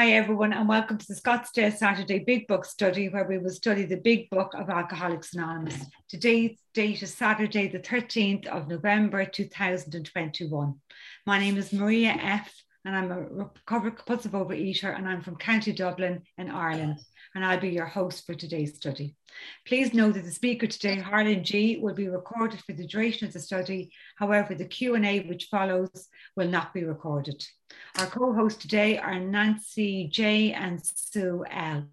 Hi, everyone, and welcome to the Scottsdale Saturday Big Book Study, where we will study the Big Book of Alcoholics Anonymous. Today's date is Saturday, the 13th of November 2021. My name is Maria F., and I'm a recovered compulsive overeater, and I'm from County Dublin in Ireland and I'll be your host for today's study. Please know that the speaker today, Harlan G, will be recorded for the duration of the study. However, the Q&A which follows will not be recorded. Our co-hosts today are Nancy J and Sue L.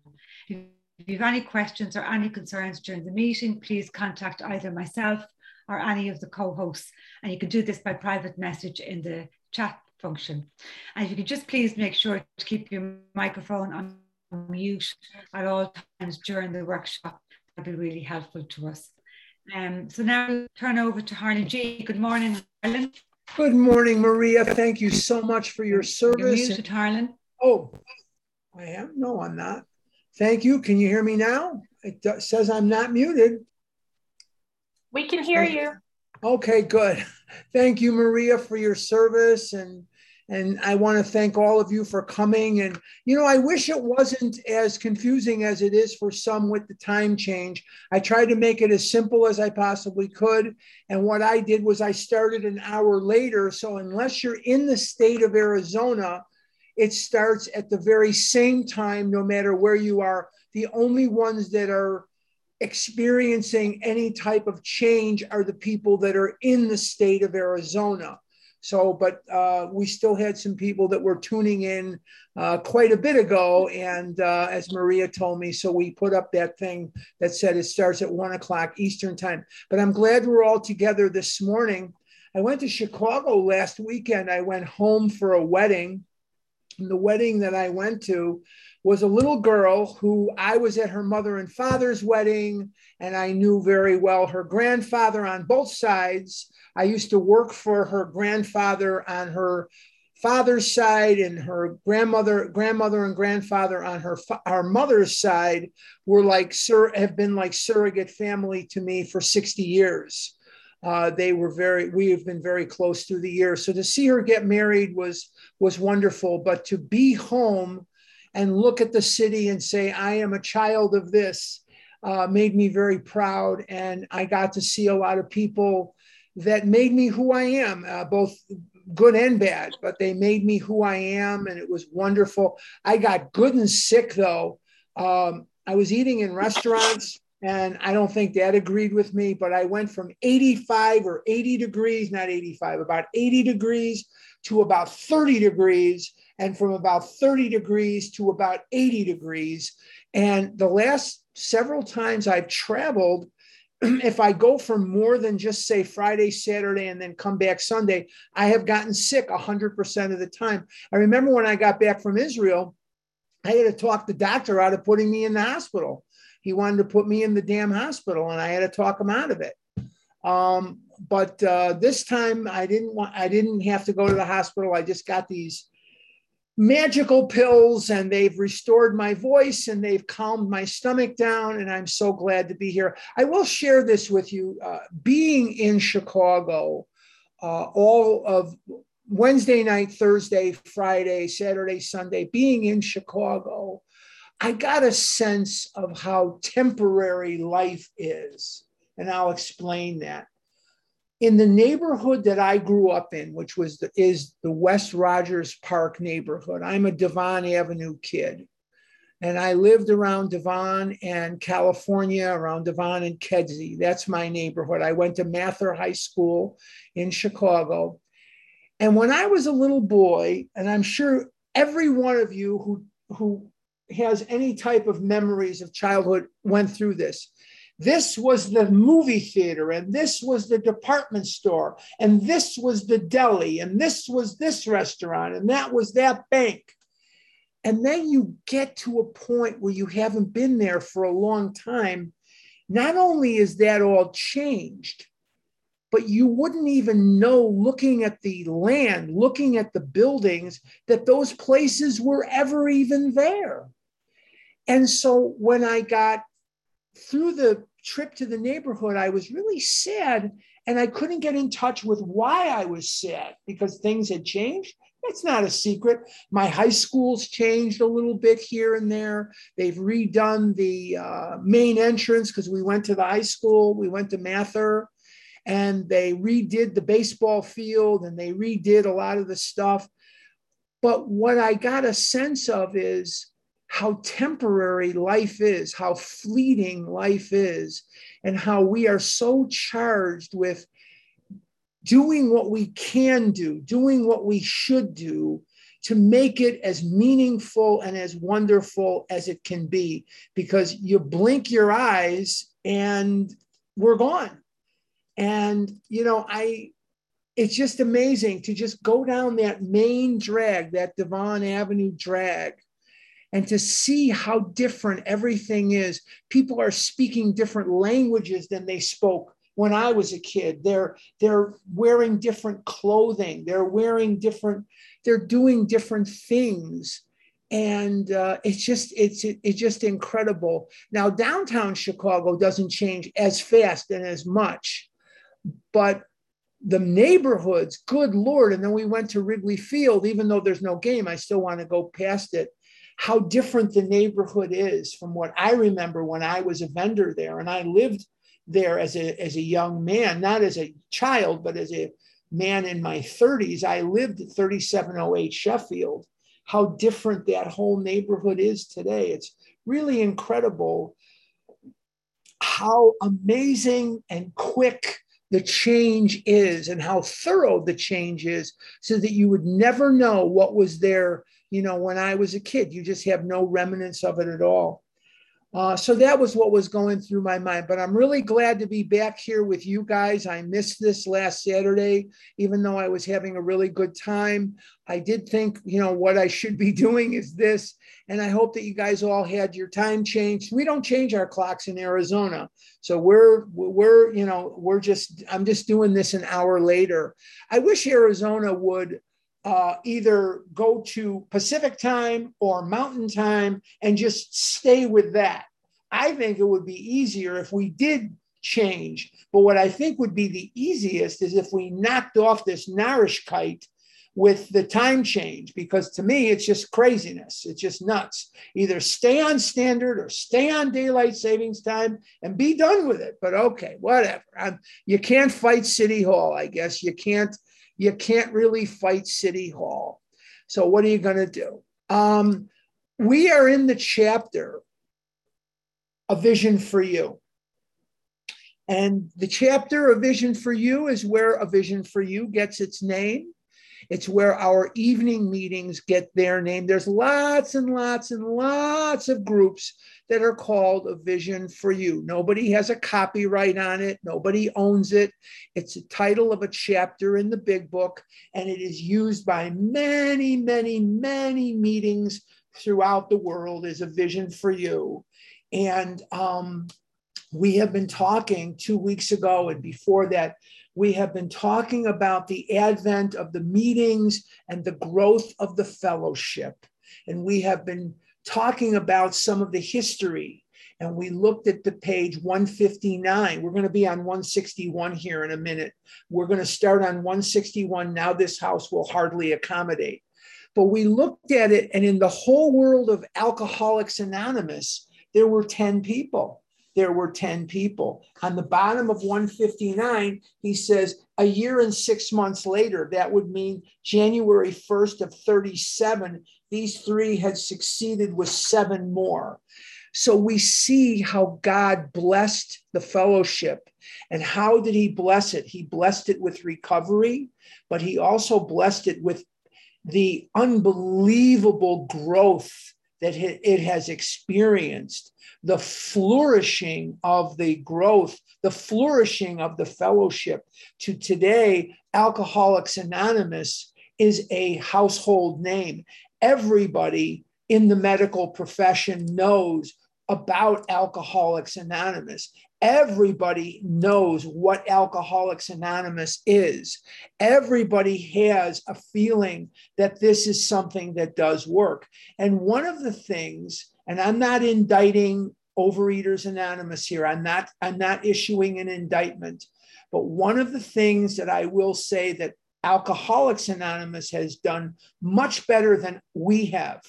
If you have any questions or any concerns during the meeting, please contact either myself or any of the co-hosts. And you can do this by private message in the chat function. And if you could just please make sure to keep your microphone on mute at all times during the workshop. That'd be really helpful to us. Um, so now we'll turn over to Harlan G. Good morning, Harlan. Good morning, Maria. Thank you so much for your service. You're muted, Harlan. Oh, I am? No, I'm not. Thank you. Can you hear me now? It says I'm not muted. We can hear you. Okay, good. Thank you, Maria, for your service and and I want to thank all of you for coming. And, you know, I wish it wasn't as confusing as it is for some with the time change. I tried to make it as simple as I possibly could. And what I did was I started an hour later. So, unless you're in the state of Arizona, it starts at the very same time, no matter where you are. The only ones that are experiencing any type of change are the people that are in the state of Arizona. So, but uh, we still had some people that were tuning in uh, quite a bit ago. And uh, as Maria told me, so we put up that thing that said it starts at one o'clock Eastern time. But I'm glad we're all together this morning. I went to Chicago last weekend. I went home for a wedding. And the wedding that I went to was a little girl who I was at her mother and father's wedding, and I knew very well her grandfather on both sides. I used to work for her grandfather on her father's side and her grandmother grandmother and grandfather on her our mother's side were like sir have been like surrogate family to me for 60 years uh, they were very we have been very close through the years so to see her get married was was wonderful but to be home and look at the city and say i am a child of this uh, made me very proud and i got to see a lot of people that made me who I am, uh, both good and bad, but they made me who I am. And it was wonderful. I got good and sick though. Um, I was eating in restaurants and I don't think that agreed with me, but I went from 85 or 80 degrees, not 85, about 80 degrees to about 30 degrees, and from about 30 degrees to about 80 degrees. And the last several times I've traveled, if I go for more than just say Friday, Saturday, and then come back Sunday, I have gotten sick 100% of the time. I remember when I got back from Israel, I had to talk the doctor out of putting me in the hospital. He wanted to put me in the damn hospital, and I had to talk him out of it. Um, but uh, this time, I didn't want. I didn't have to go to the hospital. I just got these magical pills and they've restored my voice and they've calmed my stomach down and i'm so glad to be here i will share this with you uh, being in chicago uh, all of wednesday night thursday friday saturday sunday being in chicago i got a sense of how temporary life is and i'll explain that in the neighborhood that I grew up in, which was the, is the West Rogers Park neighborhood, I'm a Devon Avenue kid. And I lived around Devon and California, around Devon and Kedzie. That's my neighborhood. I went to Mather High School in Chicago. And when I was a little boy, and I'm sure every one of you who, who has any type of memories of childhood went through this. This was the movie theater, and this was the department store, and this was the deli, and this was this restaurant, and that was that bank. And then you get to a point where you haven't been there for a long time. Not only is that all changed, but you wouldn't even know looking at the land, looking at the buildings, that those places were ever even there. And so when I got through the trip to the neighborhood, I was really sad and I couldn't get in touch with why I was sad because things had changed. It's not a secret. My high school's changed a little bit here and there. They've redone the uh, main entrance because we went to the high school. We went to Mather and they redid the baseball field and they redid a lot of the stuff. But what I got a sense of is how temporary life is, how fleeting life is, and how we are so charged with doing what we can do, doing what we should do to make it as meaningful and as wonderful as it can be. Because you blink your eyes and we're gone. And, you know, I, it's just amazing to just go down that main drag, that Devon Avenue drag, and to see how different everything is. People are speaking different languages than they spoke when I was a kid. They're they're wearing different clothing. They're wearing different. They're doing different things, and uh, it's just it's it's just incredible. Now downtown Chicago doesn't change as fast and as much, but the neighborhoods, good lord! And then we went to Wrigley Field. Even though there's no game, I still want to go past it. How different the neighborhood is from what I remember when I was a vendor there, and I lived there as a, as a young man, not as a child, but as a man in my 30s. I lived at 3708 Sheffield. How different that whole neighborhood is today. It's really incredible how amazing and quick the change is and how thorough the change is so that you would never know what was there you know when i was a kid you just have no remnants of it at all uh, so that was what was going through my mind. But I'm really glad to be back here with you guys. I missed this last Saturday, even though I was having a really good time. I did think, you know, what I should be doing is this. And I hope that you guys all had your time changed. We don't change our clocks in Arizona. So we're, we're, you know, we're just, I'm just doing this an hour later. I wish Arizona would uh, either go to Pacific time or Mountain time and just stay with that. I think it would be easier if we did change. But what I think would be the easiest is if we knocked off this Narishkeit with the time change, because to me, it's just craziness. It's just nuts. Either stay on standard or stay on daylight savings time and be done with it. But okay, whatever. I'm, you can't fight City Hall, I guess. You can't you can't really fight City Hall. So, what are you going to do? Um, we are in the chapter A Vision for You. And the chapter A Vision for You is where A Vision for You gets its name. It's where our evening meetings get their name. There's lots and lots and lots of groups that are called A Vision for You. Nobody has a copyright on it, nobody owns it. It's a title of a chapter in the big book, and it is used by many, many, many meetings throughout the world as A Vision for You. And um, we have been talking two weeks ago and before that we have been talking about the advent of the meetings and the growth of the fellowship. And we have been talking about some of the history. And we looked at the page 159. We're going to be on 161 here in a minute. We're going to start on 161. Now, this house will hardly accommodate. But we looked at it, and in the whole world of Alcoholics Anonymous, there were 10 people there were 10 people. On the bottom of 159, he says, a year and six months later, that would mean January 1st of 37, these three had succeeded with seven more. So we see how God blessed the fellowship. And how did he bless it? He blessed it with recovery, but he also blessed it with the unbelievable growth that it has experienced the flourishing of the growth, the flourishing of the fellowship. To today, Alcoholics Anonymous is a household name. Everybody in the medical profession knows about Alcoholics Anonymous. Everybody knows what Alcoholics Anonymous is. Everybody has a feeling that this is something that does work. And one of the things and I'm not indicting Overeaters Anonymous here. I'm not, I'm not issuing an indictment. But one of the things that I will say that Alcoholics Anonymous has done much better than we have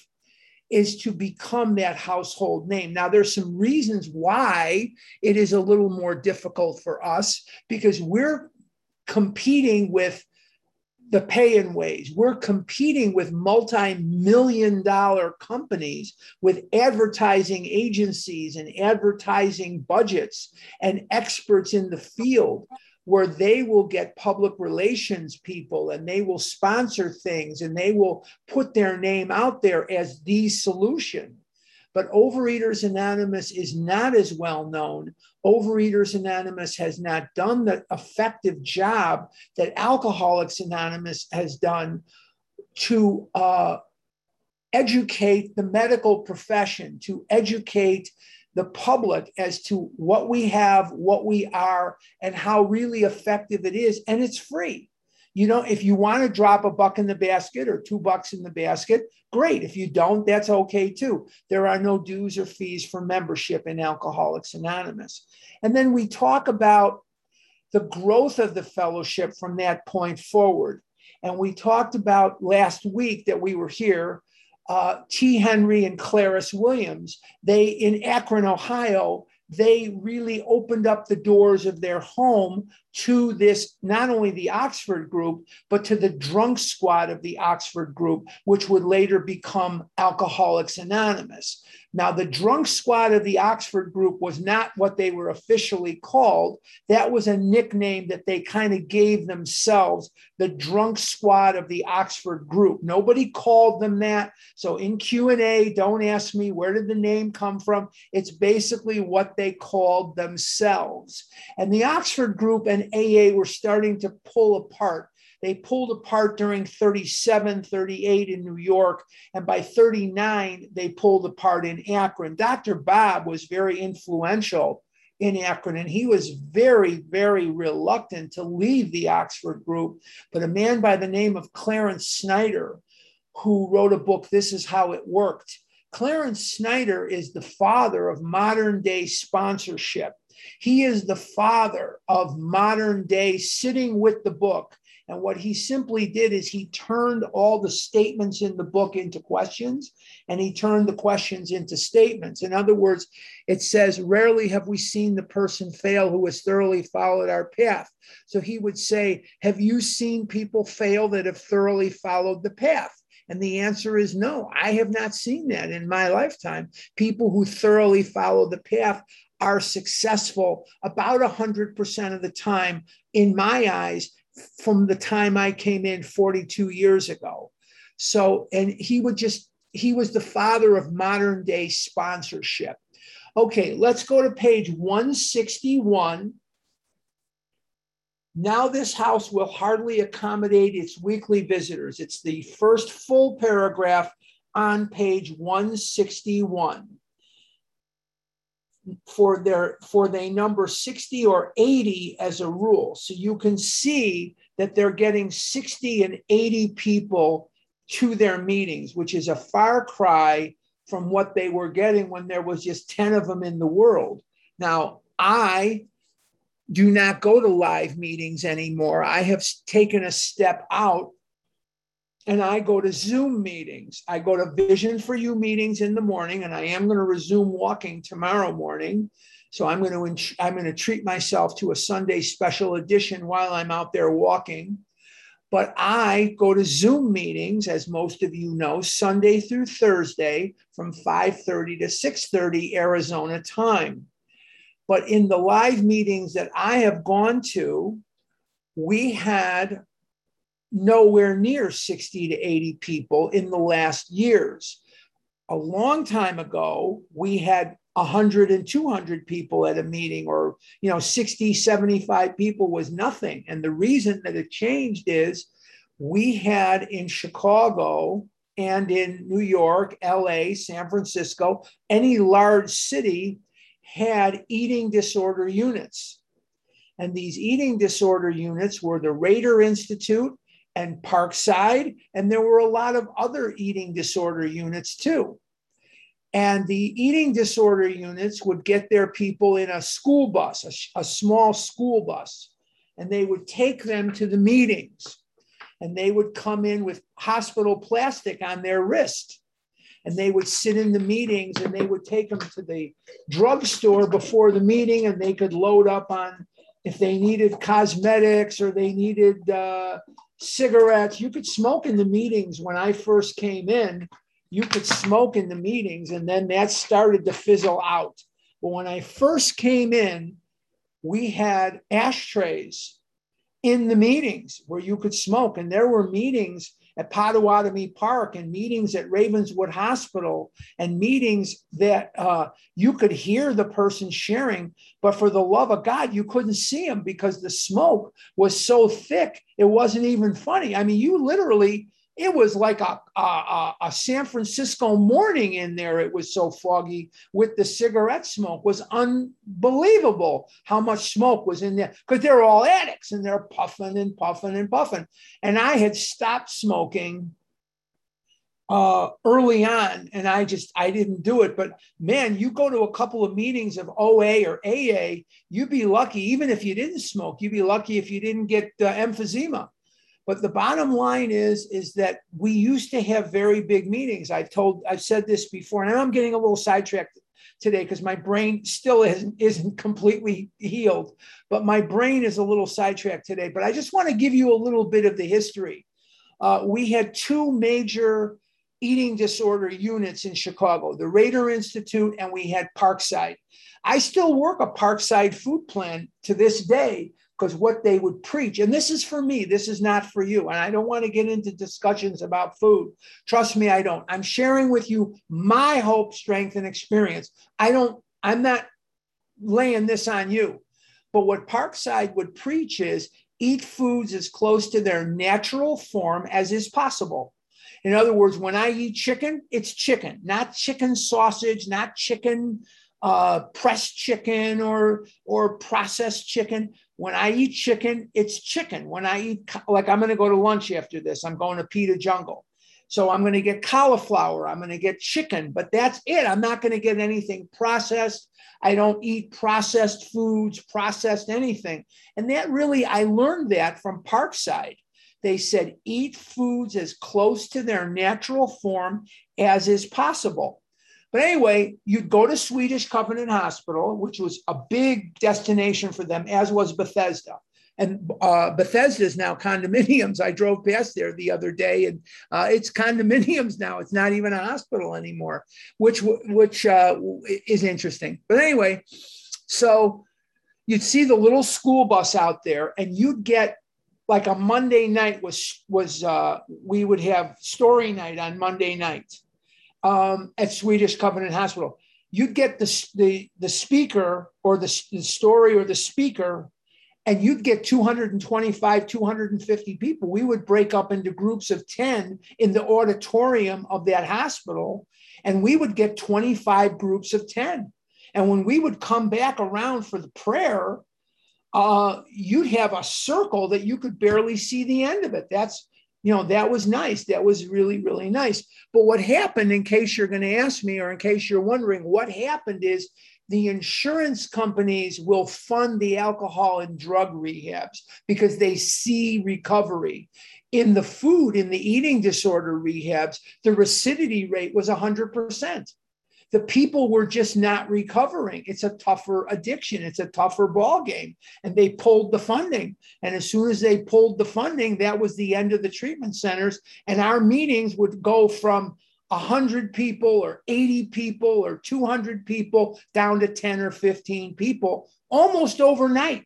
is to become that household name. Now, there's some reasons why it is a little more difficult for us because we're competing with the pay in ways. We're competing with multi million dollar companies, with advertising agencies and advertising budgets and experts in the field where they will get public relations people and they will sponsor things and they will put their name out there as the solution. But Overeaters Anonymous is not as well known. Overeaters Anonymous has not done the effective job that Alcoholics Anonymous has done to uh, educate the medical profession, to educate the public as to what we have, what we are, and how really effective it is. And it's free. You know, if you want to drop a buck in the basket or two bucks in the basket, great. If you don't, that's okay too. There are no dues or fees for membership in Alcoholics Anonymous. And then we talk about the growth of the fellowship from that point forward. And we talked about last week that we were here uh, T. Henry and Clarace Williams, they in Akron, Ohio, they really opened up the doors of their home to this not only the Oxford group, but to the drunk squad of the Oxford group, which would later become Alcoholics Anonymous. Now, the drunk squad of the Oxford group was not what they were officially called. That was a nickname that they kind of gave themselves, the drunk squad of the Oxford group. Nobody called them that. So in Q&A, don't ask me where did the name come from? It's basically what they called themselves. And the Oxford group and AA were starting to pull apart they pulled apart during 37, 38 in New York. And by 39, they pulled apart in Akron. Dr. Bob was very influential in Akron, and he was very, very reluctant to leave the Oxford group. But a man by the name of Clarence Snyder, who wrote a book, This is How It Worked. Clarence Snyder is the father of modern day sponsorship. He is the father of modern day sitting with the book and what he simply did is he turned all the statements in the book into questions and he turned the questions into statements. In other words, it says, Rarely have we seen the person fail who has thoroughly followed our path. So he would say, Have you seen people fail that have thoroughly followed the path? And the answer is no, I have not seen that in my lifetime. People who thoroughly follow the path are successful about 100% of the time, in my eyes, from the time I came in 42 years ago. So, and he would just, he was the father of modern day sponsorship. Okay, let's go to page 161. Now, this house will hardly accommodate its weekly visitors. It's the first full paragraph on page 161 for their for they number 60 or 80 as a rule. So you can see that they're getting 60 and 80 people to their meetings which is a far cry from what they were getting when there was just 10 of them in the world. Now i do not go to live meetings anymore. I have taken a step out and I go to Zoom meetings. I go to Vision for You meetings in the morning, and I am going to resume walking tomorrow morning. So I'm going to I'm going to treat myself to a Sunday special edition while I'm out there walking. But I go to Zoom meetings, as most of you know, Sunday through Thursday from 5:30 to 6:30 Arizona time. But in the live meetings that I have gone to, we had nowhere near 60 to 80 people in the last years. A long time ago, we had 100 and 200 people at a meeting or you know 60 75 people was nothing and the reason that it changed is we had in chicago and in new york la san francisco any large city had eating disorder units and these eating disorder units were the rader institute and Parkside, and there were a lot of other eating disorder units too. And the eating disorder units would get their people in a school bus, a, a small school bus. and they would take them to the meetings and they would come in with hospital plastic on their wrist and they would sit in the meetings and they would take them to the drugstore before the meeting and they could load up on if they needed cosmetics or they needed uh, cigarettes you could smoke in the meetings when i first came in you could smoke in the meetings and then that started to fizzle out but when i first came in we had ashtrays in the meetings where you could smoke. And there were meetings at Potawatomi Park and meetings at Ravenswood Hospital and meetings that uh, you could hear the person sharing, but for the love of God, you couldn't see them because the smoke was so thick, it wasn't even funny. I mean, you literally it was like a, a, a, San Francisco morning in there. It was so foggy with the cigarette smoke. It was unbelievable how much smoke was in there because they're all addicts and they're puffing and puffing and puffing. And I had stopped smoking uh, early on, and I just I didn't do it. But man, you go to a couple of meetings of OA or AA, you'd be lucky. Even if you didn't smoke, you'd be lucky if you didn't get uh, emphysema but the bottom line is, is that we used to have very big meetings. I've told, I've said this before, and I'm getting a little sidetracked today because my brain still isn't, isn't completely healed, but my brain is a little sidetracked today. But I just want to give you a little bit of the history. Uh, we had two major eating disorder units in Chicago, the Rader Institute, and we had Parkside. I still work a Parkside food plan to this day because what they would preach, and this is for me, this is not for you. And I don't want to get into discussions about food. Trust me, I don't. I'm sharing with you my hope, strength, and experience. I don't, I'm not laying this on you. But what Parkside would preach is eat foods as close to their natural form as is possible. In other words, when I eat chicken, it's chicken, not chicken sausage, not chicken uh, pressed chicken or or processed chicken. When I eat chicken, it's chicken. When I eat, like I'm going to go to lunch after this, I'm going to Pita Jungle. So I'm going to get cauliflower, I'm going to get chicken, but that's it. I'm not going to get anything processed. I don't eat processed foods, processed anything. And that really, I learned that from Parkside. They said, eat foods as close to their natural form as is possible. But anyway, you'd go to Swedish Covenant Hospital, which was a big destination for them, as was Bethesda. And uh, Bethesda is now condominiums. I drove past there the other day, and uh, it's condominiums now. It's not even a hospital anymore, which which uh, is interesting. But anyway, so you'd see the little school bus out there, and you'd get like a Monday night was was uh, we would have story night on Monday night um, at Swedish Covenant Hospital. You'd get the, the, the speaker or the, the story or the speaker, and you'd get 225, 250 people. We would break up into groups of 10 in the auditorium of that hospital, and we would get 25 groups of 10. And when we would come back around for the prayer, uh, you'd have a circle that you could barely see the end of it. That's you know that was nice. That was really really nice. But what happened in case you're going to ask me or in case you're wondering what happened is the insurance companies will fund the alcohol and drug rehabs because they see recovery. In the food in the eating disorder rehabs the recidivity rate was 100% the people were just not recovering. It's a tougher addiction. It's a tougher ball game. And they pulled the funding. And as soon as they pulled the funding, that was the end of the treatment centers. And our meetings would go from 100 people or 80 people or 200 people down to 10 or 15 people almost overnight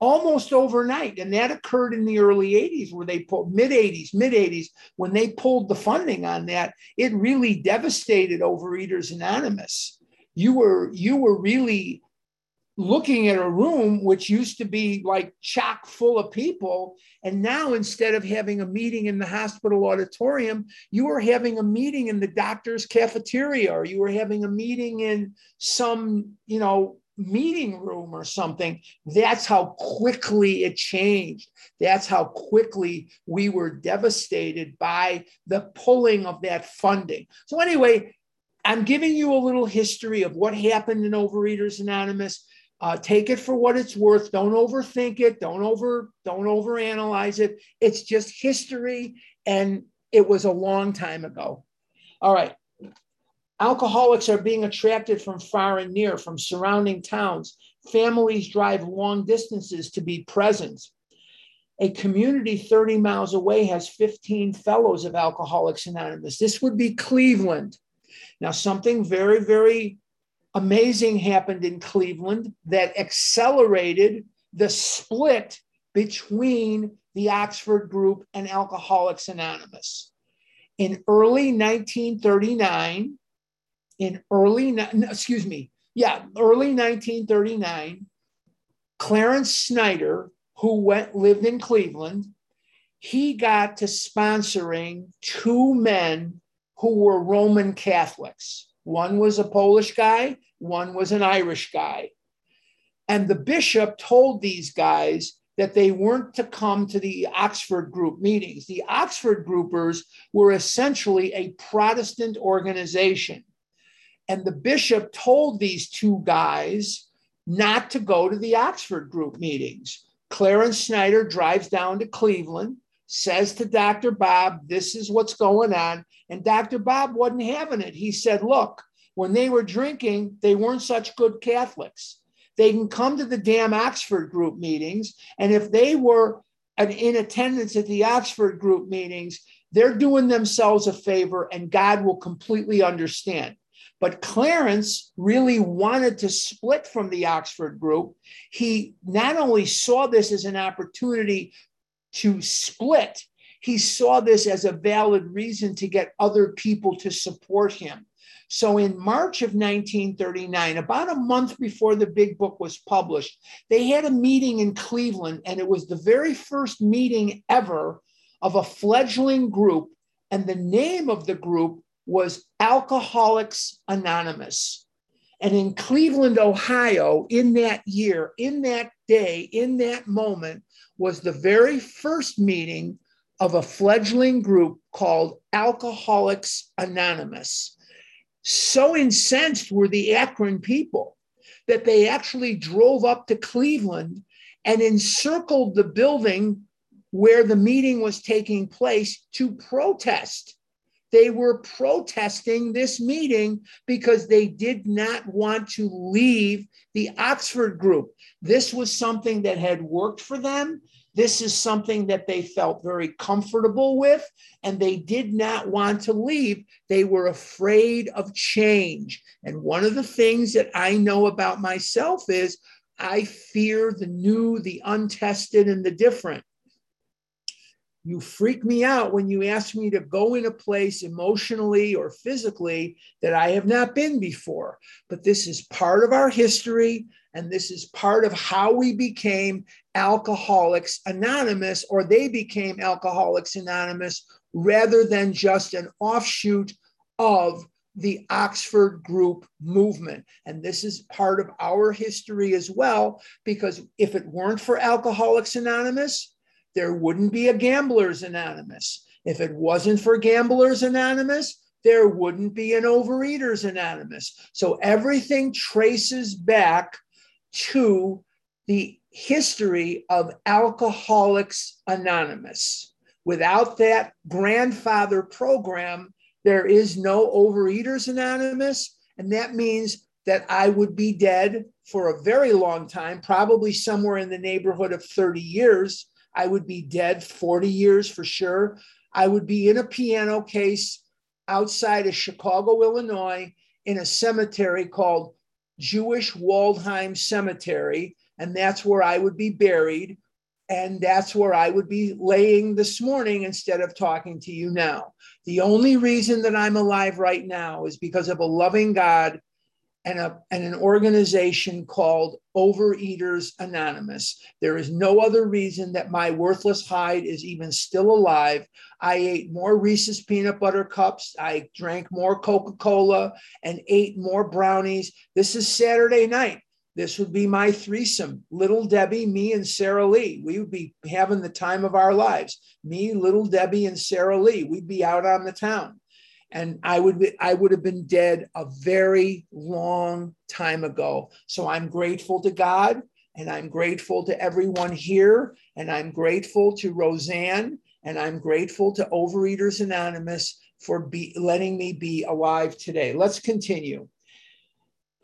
almost overnight. And that occurred in the early 80s, where they pulled mid 80s, mid 80s, when they pulled the funding on that, it really devastated Overeaters Anonymous. You were you were really looking at a room which used to be like chock full of people. And now instead of having a meeting in the hospital auditorium, you were having a meeting in the doctor's cafeteria, or you were having a meeting in some, you know, meeting room or something. That's how quickly it changed. That's how quickly we were devastated by the pulling of that funding. So, anyway, I'm giving you a little history of what happened in Overeaters Anonymous. Uh, take it for what it's worth. Don't overthink it. Don't over don't overanalyze it. It's just history, and it was a long time ago. All right. Alcoholics are being attracted from far and near, from surrounding towns. Families drive long distances to be present. A community 30 miles away has 15 fellows of Alcoholics Anonymous. This would be Cleveland. Now, something very, very amazing happened in Cleveland that accelerated the split between the Oxford group and Alcoholics Anonymous. In early 1939, in early, excuse me, yeah, early 1939, Clarence Snyder, who went lived in Cleveland, he got to sponsoring two men who were Roman Catholics. One was a Polish guy, one was an Irish guy. And the bishop told these guys that they weren't to come to the Oxford group meetings. The Oxford groupers were essentially a Protestant organization. And the bishop told these two guys not to go to the Oxford group meetings. Clarence Snyder drives down to Cleveland, says to Dr. Bob, This is what's going on. And Dr. Bob wasn't having it. He said, Look, when they were drinking, they weren't such good Catholics. They can come to the damn Oxford group meetings. And if they were in attendance at the Oxford group meetings, they're doing themselves a favor and God will completely understand. But Clarence really wanted to split from the Oxford group. He not only saw this as an opportunity to split, he saw this as a valid reason to get other people to support him. So in March of 1939, about a month before the big book was published, they had a meeting in Cleveland, and it was the very first meeting ever of a fledgling group. And the name of the group was Alcoholics Anonymous. And in Cleveland, Ohio, in that year, in that day, in that moment, was the very first meeting of a fledgling group called Alcoholics Anonymous. So incensed were the Akron people that they actually drove up to Cleveland and encircled the building where the meeting was taking place to protest they were protesting this meeting because they did not want to leave the Oxford group. This was something that had worked for them. This is something that they felt very comfortable with, and they did not want to leave. They were afraid of change. And one of the things that I know about myself is I fear the new, the untested, and the different. You freak me out when you ask me to go in a place emotionally or physically that I have not been before. But this is part of our history, and this is part of how we became Alcoholics Anonymous, or they became Alcoholics Anonymous rather than just an offshoot of the Oxford group movement. And this is part of our history as well, because if it weren't for Alcoholics Anonymous, there wouldn't be a Gamblers Anonymous. If it wasn't for Gamblers Anonymous, there wouldn't be an Overeaters Anonymous. So everything traces back to the history of Alcoholics Anonymous. Without that grandfather program, there is no Overeaters Anonymous. And that means that I would be dead for a very long time, probably somewhere in the neighborhood of 30 years I would be dead 40 years for sure. I would be in a piano case outside of Chicago, Illinois, in a cemetery called Jewish Waldheim Cemetery. And that's where I would be buried. And that's where I would be laying this morning instead of talking to you now. The only reason that I'm alive right now is because of a loving God and, a, and an organization called Overeaters Anonymous. There is no other reason that my worthless hide is even still alive. I ate more Reese's peanut butter cups. I drank more Coca Cola and ate more brownies. This is Saturday night. This would be my threesome Little Debbie, me, and Sara Lee. We would be having the time of our lives. Me, Little Debbie, and Sara Lee. We'd be out on the town. And I would be, I would have been dead a very long time ago. So I'm grateful to God and I'm grateful to everyone here and I'm grateful to Roseanne and I'm grateful to Overeaters Anonymous for be, letting me be alive today. Let's continue.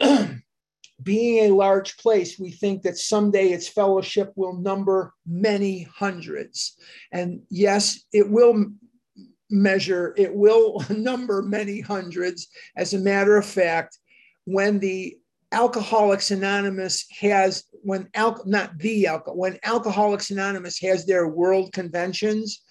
Being a large place, we think that someday its fellowship will number many hundreds. And yes, it will measure, it will number many hundreds. As a matter of fact, when the Alcoholics Anonymous has, when al- not the alcohol, when Alcoholics Anonymous has their world conventions,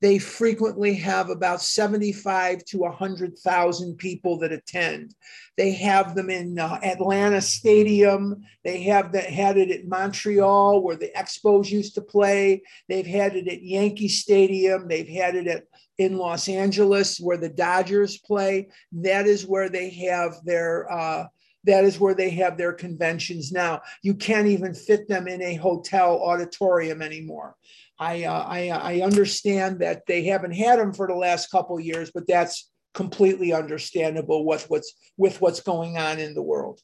they frequently have about 75 to 100,000 people that attend. They have them in uh, Atlanta Stadium. They have that, had it at Montreal where the Expos used to play. They've had it at Yankee Stadium. They've had it at in Los Angeles where the Dodgers play. That is where they have their uh, that is where they have their conventions now. You can't even fit them in a hotel auditorium anymore. I, uh, I, I understand that they haven't had them for the last couple years, but that's completely understandable with what's with what's going on in the world.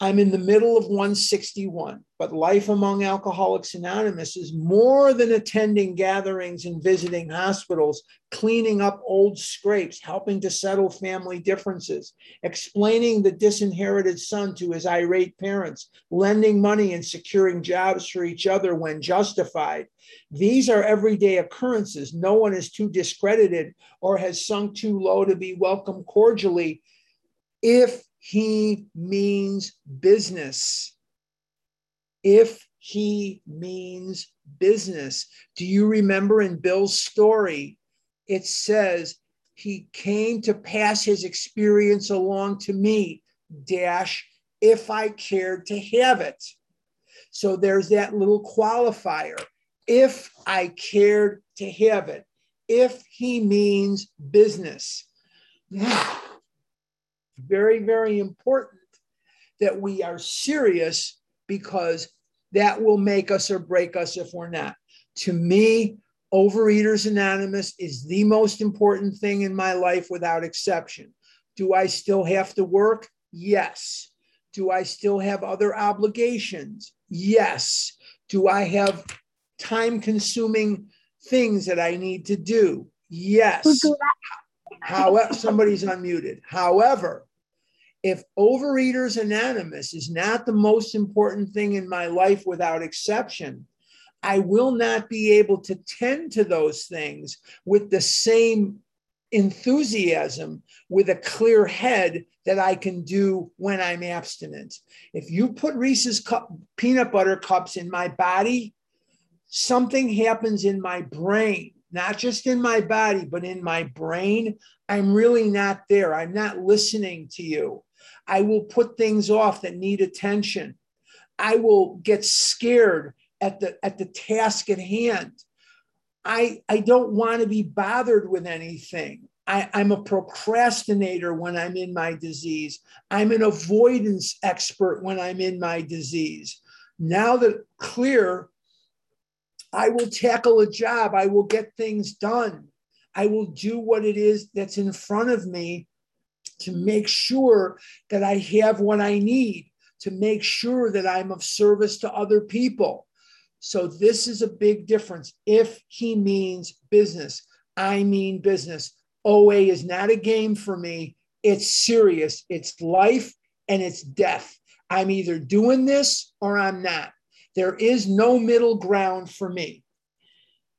I'm in the middle of 161, but life among Alcoholics Anonymous is more than attending gatherings and visiting hospitals, cleaning up old scrapes, helping to settle family differences, explaining the disinherited son to his irate parents, lending money and securing jobs for each other when justified. These are everyday occurrences. No one is too discredited or has sunk too low to be welcomed cordially if he means business. If he means business. Do you remember in Bill's story? It says he came to pass his experience along to me, dash, if I cared to have it. So there's that little qualifier. If I cared to have it, if he means business very, very important that we are serious because that will make us or break us if we're not. To me, Overeaters Anonymous is the most important thing in my life without exception. Do I still have to work? Yes. Do I still have other obligations? Yes. Do I have time consuming things that I need to do? Yes. However, somebody's unmuted. However, if Overeaters Anonymous is not the most important thing in my life without exception, I will not be able to tend to those things with the same enthusiasm, with a clear head that I can do when I'm abstinent. If you put Reese's cup, peanut butter cups in my body, something happens in my brain, not just in my body, but in my brain. I'm really not there. I'm not listening to you. I will put things off that need attention. I will get scared at the at the task at hand. I I don't want to be bothered with anything. I, I'm a procrastinator when I'm in my disease. I'm an avoidance expert when I'm in my disease. Now that clear, I will tackle a job. I will get things done. I will do what it is that's in front of me to make sure that I have what I need, to make sure that I'm of service to other people. So, this is a big difference. If he means business, I mean business. OA is not a game for me. It's serious, it's life and it's death. I'm either doing this or I'm not. There is no middle ground for me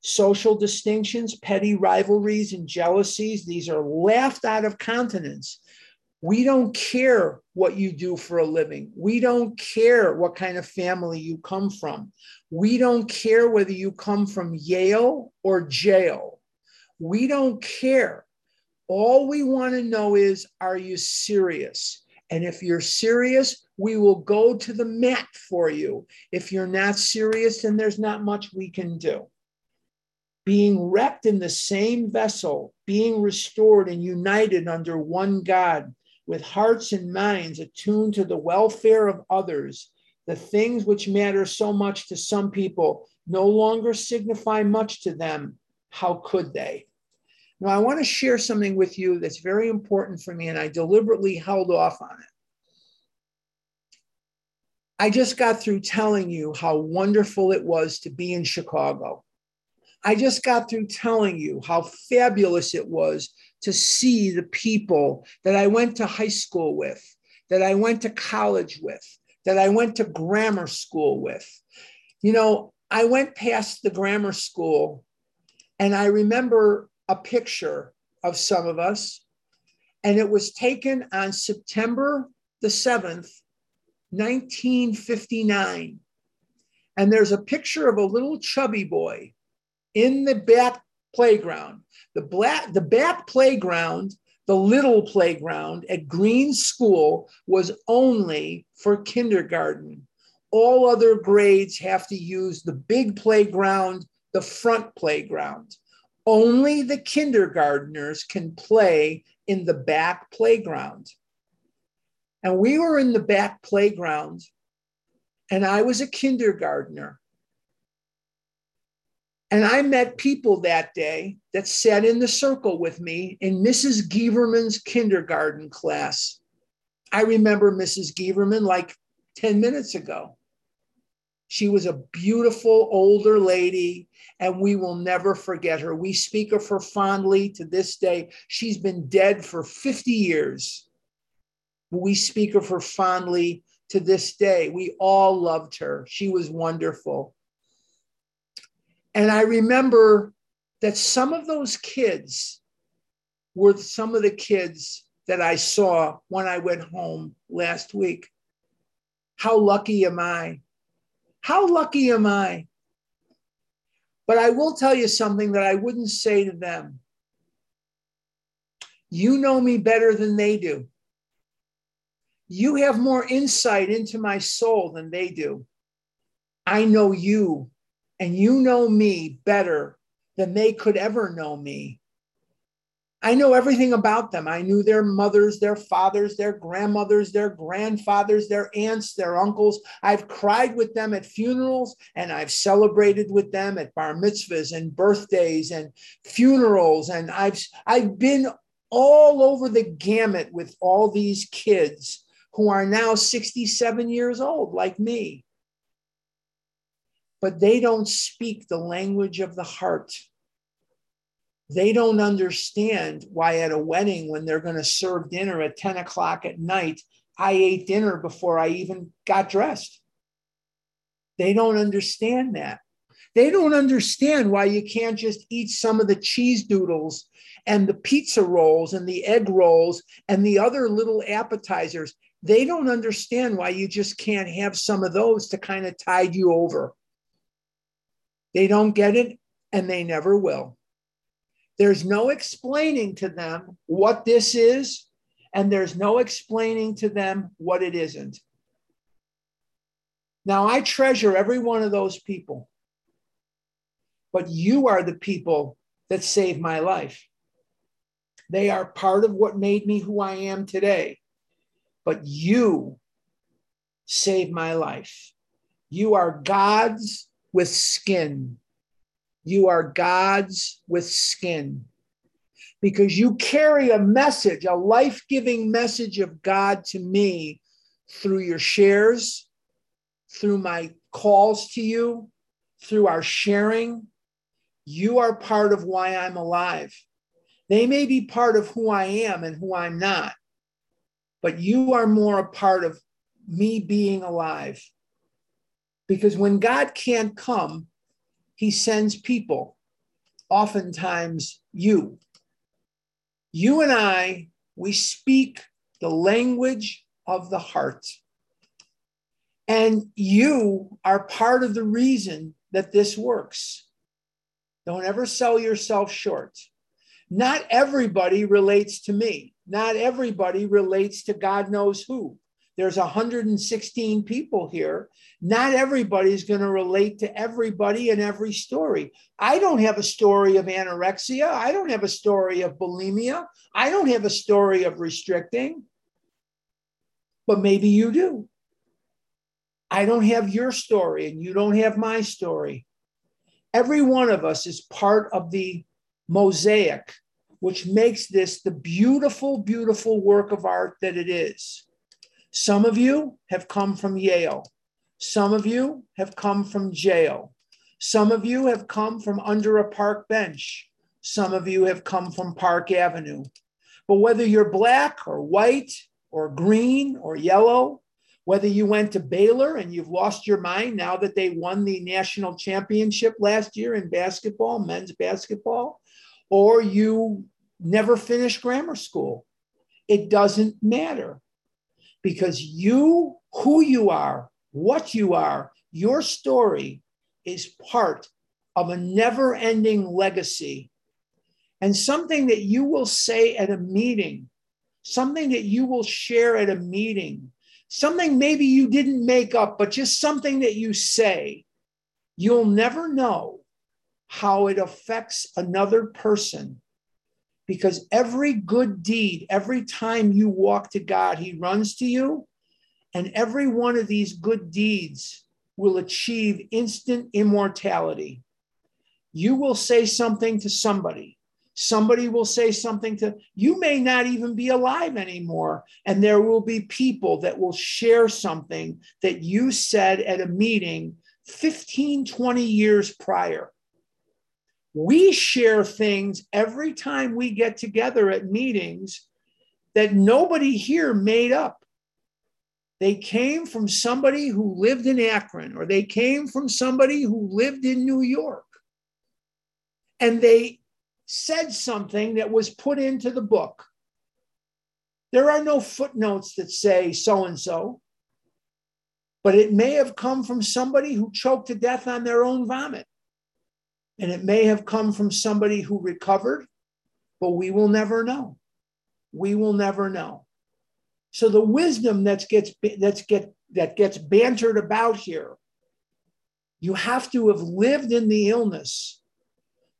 social distinctions, petty rivalries, and jealousies, these are laughed out of countenance we don't care what you do for a living. We don't care what kind of family you come from. We don't care whether you come from Yale or jail. We don't care. All we want to know is are you serious? And if you're serious, we will go to the mat for you. If you're not serious, then there's not much we can do. Being wrecked in the same vessel, being restored and united under one God, with hearts and minds attuned to the welfare of others, the things which matter so much to some people no longer signify much to them. How could they? Now, I want to share something with you that's very important for me, and I deliberately held off on it. I just got through telling you how wonderful it was to be in Chicago. I just got through telling you how fabulous it was to see the people that I went to high school with, that I went to college with, that I went to grammar school with. You know, I went past the grammar school and I remember a picture of some of us, and it was taken on September the 7th, 1959. And there's a picture of a little chubby boy in the back playground. The, black, the back playground, the little playground at Green School was only for kindergarten. All other grades have to use the big playground, the front playground. Only the kindergartners can play in the back playground. And we were in the back playground, and I was a kindergartner. And I met people that day that sat in the circle with me in Mrs. Gieverman's kindergarten class. I remember Mrs. Gieverman like 10 minutes ago. She was a beautiful older lady, and we will never forget her. We speak of her fondly to this day. She's been dead for 50 years. We speak of her fondly to this day. We all loved her. She was wonderful. And I remember that some of those kids were some of the kids that I saw when I went home last week. How lucky am I? How lucky am I? But I will tell you something that I wouldn't say to them. You know me better than they do. You have more insight into my soul than they do. I know you, and you know me better than they could ever know me. I know everything about them. I knew their mothers, their fathers, their grandmothers, their grandfathers, their aunts, their uncles. I've cried with them at funerals and I've celebrated with them at bar mitzvahs and birthdays and funerals. And I've, I've been all over the gamut with all these kids who are now 67 years old, like me. But they don't speak the language of the heart. They don't understand why at a wedding when they're going to serve dinner at 10 o'clock at night i ate dinner before i even got dressed. They don't understand that. They don't understand why you can't just eat some of the cheese doodles and the pizza rolls and the egg rolls and the other little appetizers. They don't understand why you just can't have some of those to kind of tide you over they don't get it and they never will there's no explaining to them what this is, and there's no explaining to them what it isn't. Now, I treasure every one of those people, but you are the people that saved my life. They are part of what made me who I am today, but you saved my life. You are God's with skin. You are God's with skin because you carry a message, a life giving message of God to me through your shares, through my calls to you, through our sharing. You are part of why I'm alive. They may be part of who I am and who I'm not, but you are more a part of me being alive. Because when God can't come, he sends people, oftentimes you. You and I, we speak the language of the heart. And you are part of the reason that this works. Don't ever sell yourself short. Not everybody relates to me. Not everybody relates to God knows who. There's 116 people here. Not everybody's going to relate to everybody and every story. I don't have a story of anorexia. I don't have a story of bulimia. I don't have a story of restricting. But maybe you do. I don't have your story and you don't have my story. Every one of us is part of the mosaic which makes this the beautiful, beautiful work of art that it is. Some of you have come from Yale. Some of you have come from jail. Some of you have come from under a park bench. Some of you have come from Park Avenue. But whether you're black or white or green or yellow, whether you went to Baylor and you've lost your mind now that they won the national championship last year in basketball, men's basketball, or you never finished grammar school, it doesn't matter because you, who you are, what you are, your story is part of a never ending legacy and something that you will say at a meeting, something that you will share at a meeting, something maybe you didn't make up, but just something that you say, you'll never know how it affects another person. Because every good deed, every time you walk to God, He runs to you. And every one of these good deeds will achieve instant immortality. You will say something to somebody. Somebody will say something to you, may not even be alive anymore. And there will be people that will share something that you said at a meeting 15, 20 years prior. We share things every time we get together at meetings that nobody here made up. They came from somebody who lived in Akron, or they came from somebody who lived in New York. And they said something that was put into the book. There are no footnotes that say so and so, but it may have come from somebody who choked to death on their own vomit. And it may have come from somebody who recovered, but we will never know. We will never know. So the wisdom that gets that's get that gets bantered about here, you have to have lived in the illness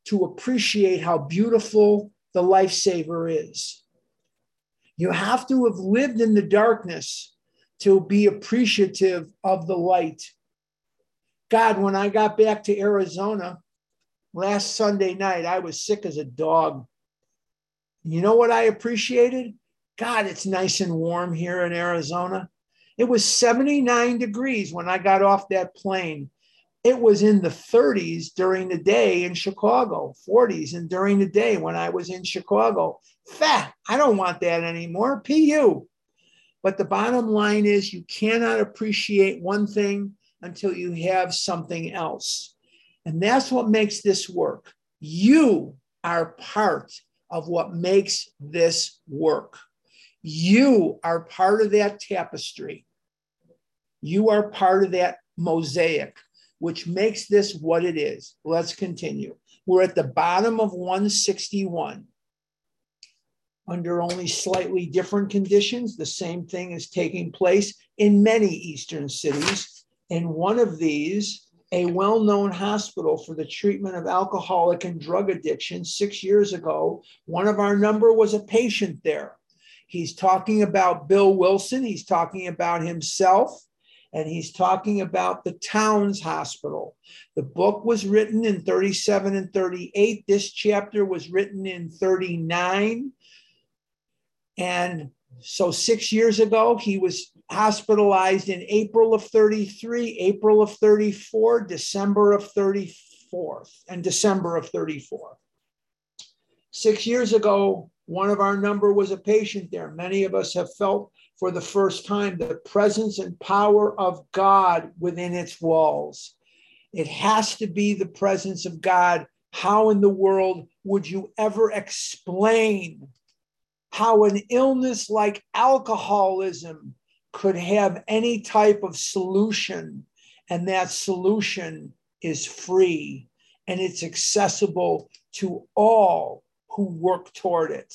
to appreciate how beautiful the lifesaver is. You have to have lived in the darkness to be appreciative of the light. God, when I got back to Arizona last Sunday night, I was sick as a dog. You know what I appreciated? God, it's nice and warm here in Arizona. It was 79 degrees when I got off that plane. It was in the 30s during the day in Chicago, 40s, and during the day when I was in Chicago. Fat, I don't want that anymore. PU. But the bottom line is you cannot appreciate one thing until you have something else. And that's what makes this work. You are part of what makes this work. You are part of that tapestry. You are part of that mosaic, which makes this what it is. Let's continue. We're at the bottom of 161. Under only slightly different conditions, the same thing is taking place in many Eastern cities. In one of these, a well known hospital for the treatment of alcoholic and drug addiction six years ago, one of our number was a patient there. He's talking about Bill Wilson, he's talking about himself, and he's talking about the Towns Hospital. The book was written in 37 and 38. This chapter was written in 39. And so six years ago, he was hospitalized in April of 33, April of 34, December of 34, and December of 34. Six years ago, one of our number was a patient there. Many of us have felt for the first time the presence and power of God within its walls. It has to be the presence of God. How in the world would you ever explain how an illness like alcoholism could have any type of solution? And that solution is free and it's accessible to all who work toward it.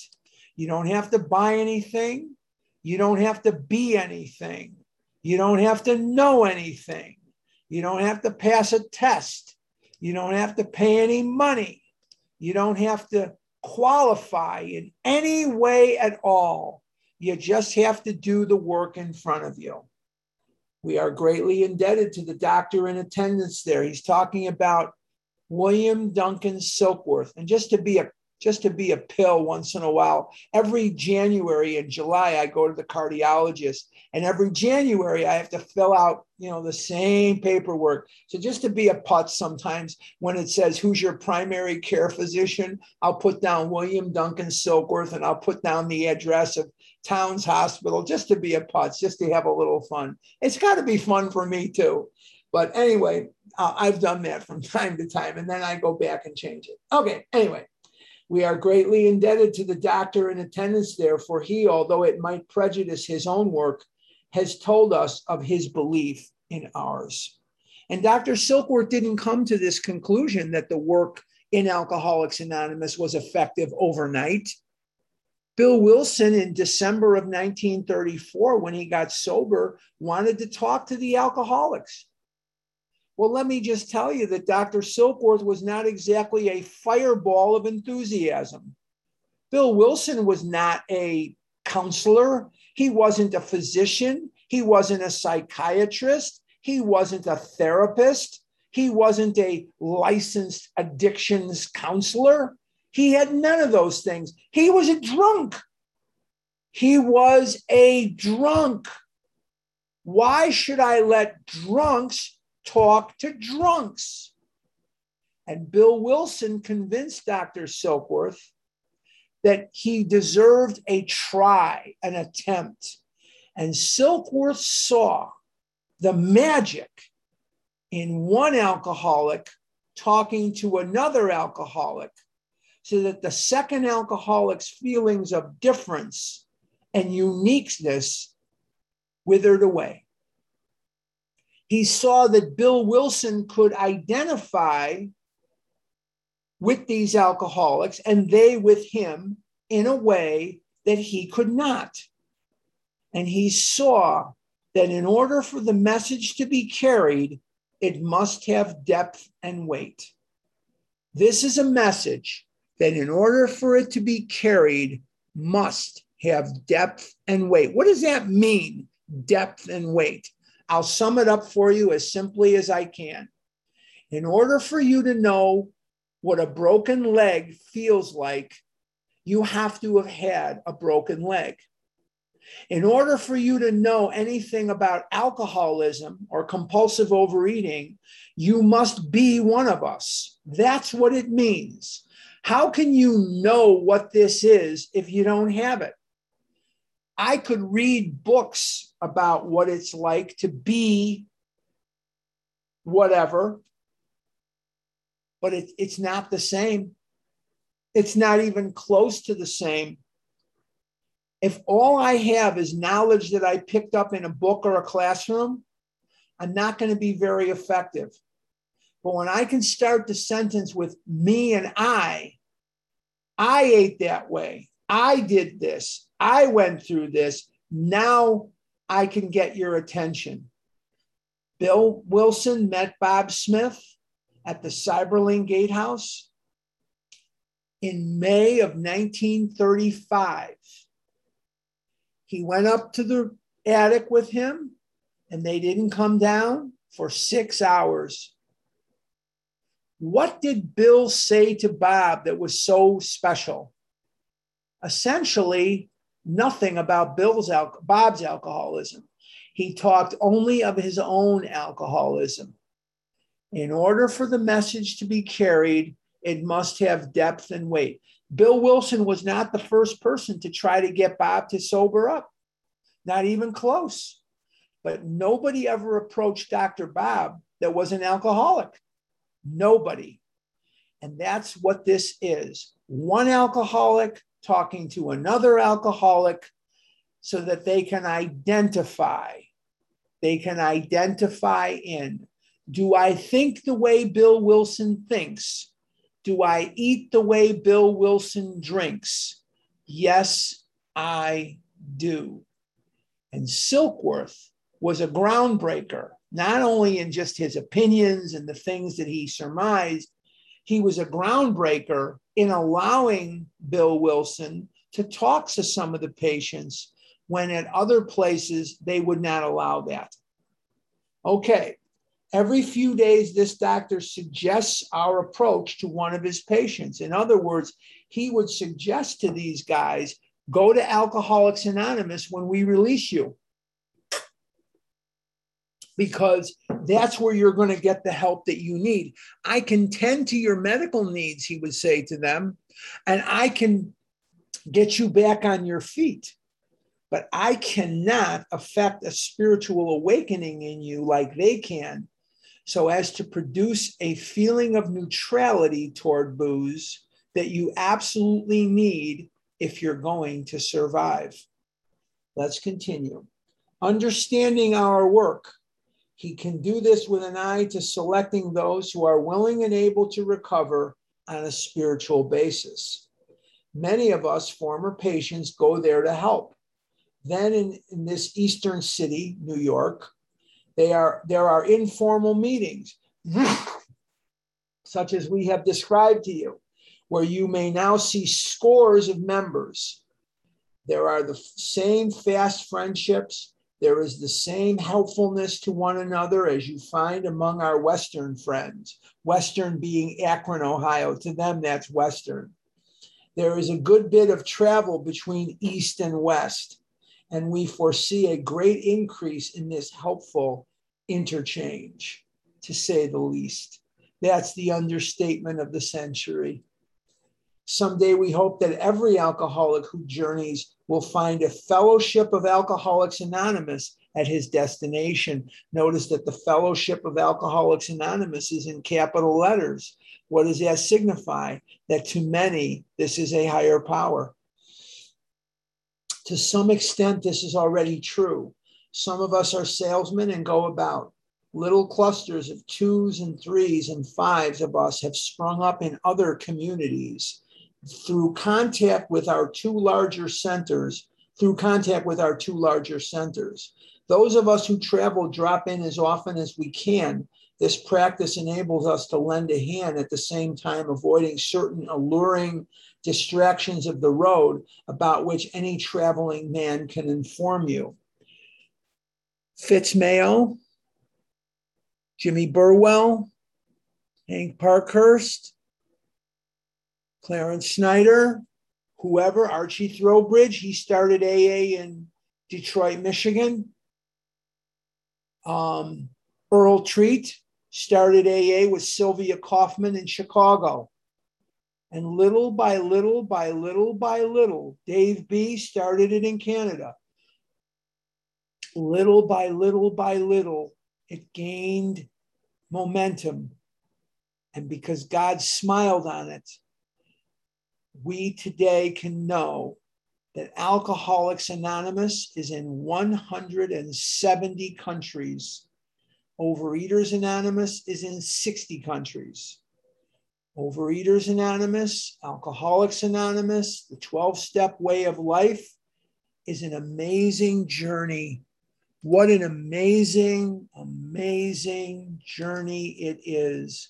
You don't have to buy anything. You don't have to be anything. You don't have to know anything. You don't have to pass a test. You don't have to pay any money. You don't have to qualify in any way at all. You just have to do the work in front of you. We are greatly indebted to the doctor in attendance there. He's talking about William Duncan Silkworth. And just to be a just to be a pill once in a while. Every January and July, I go to the cardiologist, and every January I have to fill out, you know, the same paperwork. So just to be a putz, sometimes when it says who's your primary care physician, I'll put down William Duncan Silkworth, and I'll put down the address of Towns Hospital, just to be a putz, just to have a little fun. It's got to be fun for me too. But anyway, uh, I've done that from time to time, and then I go back and change it. Okay, anyway. We are greatly indebted to the doctor in attendance there, for he, although it might prejudice his own work, has told us of his belief in ours. And Dr. Silkworth didn't come to this conclusion that the work in Alcoholics Anonymous was effective overnight. Bill Wilson, in December of 1934, when he got sober, wanted to talk to the alcoholics. Well, let me just tell you that Dr. Silkworth was not exactly a fireball of enthusiasm. Bill Wilson was not a counselor, he wasn't a physician, he wasn't a psychiatrist, he wasn't a therapist, he wasn't a licensed addictions counselor. He had none of those things. He was a drunk. He was a drunk. Why should I let drunks talk to drunks. And Bill Wilson convinced Dr. Silkworth that he deserved a try, an attempt. And Silkworth saw the magic in one alcoholic talking to another alcoholic so that the second alcoholic's feelings of difference and uniqueness withered away he saw that Bill Wilson could identify with these alcoholics and they with him in a way that he could not. And he saw that in order for the message to be carried, it must have depth and weight. This is a message that, in order for it to be carried, must have depth and weight. What does that mean, depth and weight? I'll sum it up for you as simply as I can. In order for you to know what a broken leg feels like, you have to have had a broken leg. In order for you to know anything about alcoholism or compulsive overeating, you must be one of us. That's what it means. How can you know what this is if you don't have it? I could read books about what it's like to be whatever, but it, it's not the same. It's not even close to the same. If all I have is knowledge that I picked up in a book or a classroom, I'm not going to be very effective. But when I can start the sentence with me and I, I ate that way. I did this. I went through this. Now I can get your attention. Bill Wilson met Bob Smith at the Seiberling Gatehouse in May of 1935. He went up to the attic with him, and they didn't come down for six hours. What did Bill say to Bob that was so special? Essentially, nothing about Bill's al- Bob's alcoholism. He talked only of his own alcoholism. In order for the message to be carried, it must have depth and weight. Bill Wilson was not the first person to try to get Bob to sober up, not even close. But nobody ever approached Dr. Bob that was an alcoholic. Nobody. And that's what this is one alcoholic talking to another alcoholic so that they can identify. They can identify in do I think the way Bill Wilson thinks? Do I eat the way Bill Wilson drinks? Yes, I do. And Silkworth was a groundbreaker, not only in just his opinions and the things that he surmised, he was a groundbreaker in allowing Bill Wilson to talk to some of the patients when at other places they would not allow that. Okay, every few days, this doctor suggests our approach to one of his patients. In other words, he would suggest to these guys go to Alcoholics Anonymous when we release you. Because that's where you're going to get the help that you need. I can tend to your medical needs, he would say to them, and I can get you back on your feet. But I cannot affect a spiritual awakening in you like they can, so as to produce a feeling of neutrality toward booze that you absolutely need if you're going to survive. Let's continue. Understanding our work, he can do this with an eye to selecting those who are willing and able to recover on a spiritual basis. Many of us former patients go there to help. Then in, in this eastern city, New York, they are, there are informal meetings, such as we have described to you where you may now see scores of members. There are the same fast friendships. There is the same helpfulness to one another as you find among our Western friends, Western being Akron, Ohio. To them, that's Western. There is a good bit of travel between East and West, and we foresee a great increase in this helpful interchange, to say the least. That's the understatement of the century. Someday we hope that every alcoholic who journeys will find a fellowship of Alcoholics Anonymous at his destination. Notice that the fellowship of Alcoholics Anonymous is in capital letters. What does that signify? That to many, this is a higher power. To some extent, this is already true. Some of us are salesmen and go about. Little clusters of twos and threes and fives of us have sprung up in other communities through contact with our two larger centers, through contact with our two larger centers. Those of us who travel drop in as often as we can. This practice enables us to lend a hand at the same time, avoiding certain alluring distractions of the road about which any traveling man can inform you. Fitz Mayo, Jimmy Burwell, Hank Parkhurst, Clarence Snyder, whoever, Archie Trowbridge, he started AA in Detroit, Michigan. Um, Earl Treat started AA with Sylvia Kaufman in Chicago. And little by little by little by little, Dave B started it in Canada. Little by little by little, it gained momentum. And because God smiled on it, we today can know that Alcoholics Anonymous is in 170 countries. Overeaters Anonymous is in 60 countries. Overeaters Anonymous, Alcoholics Anonymous, the 12 step way of life is an amazing journey. What an amazing, amazing journey it is.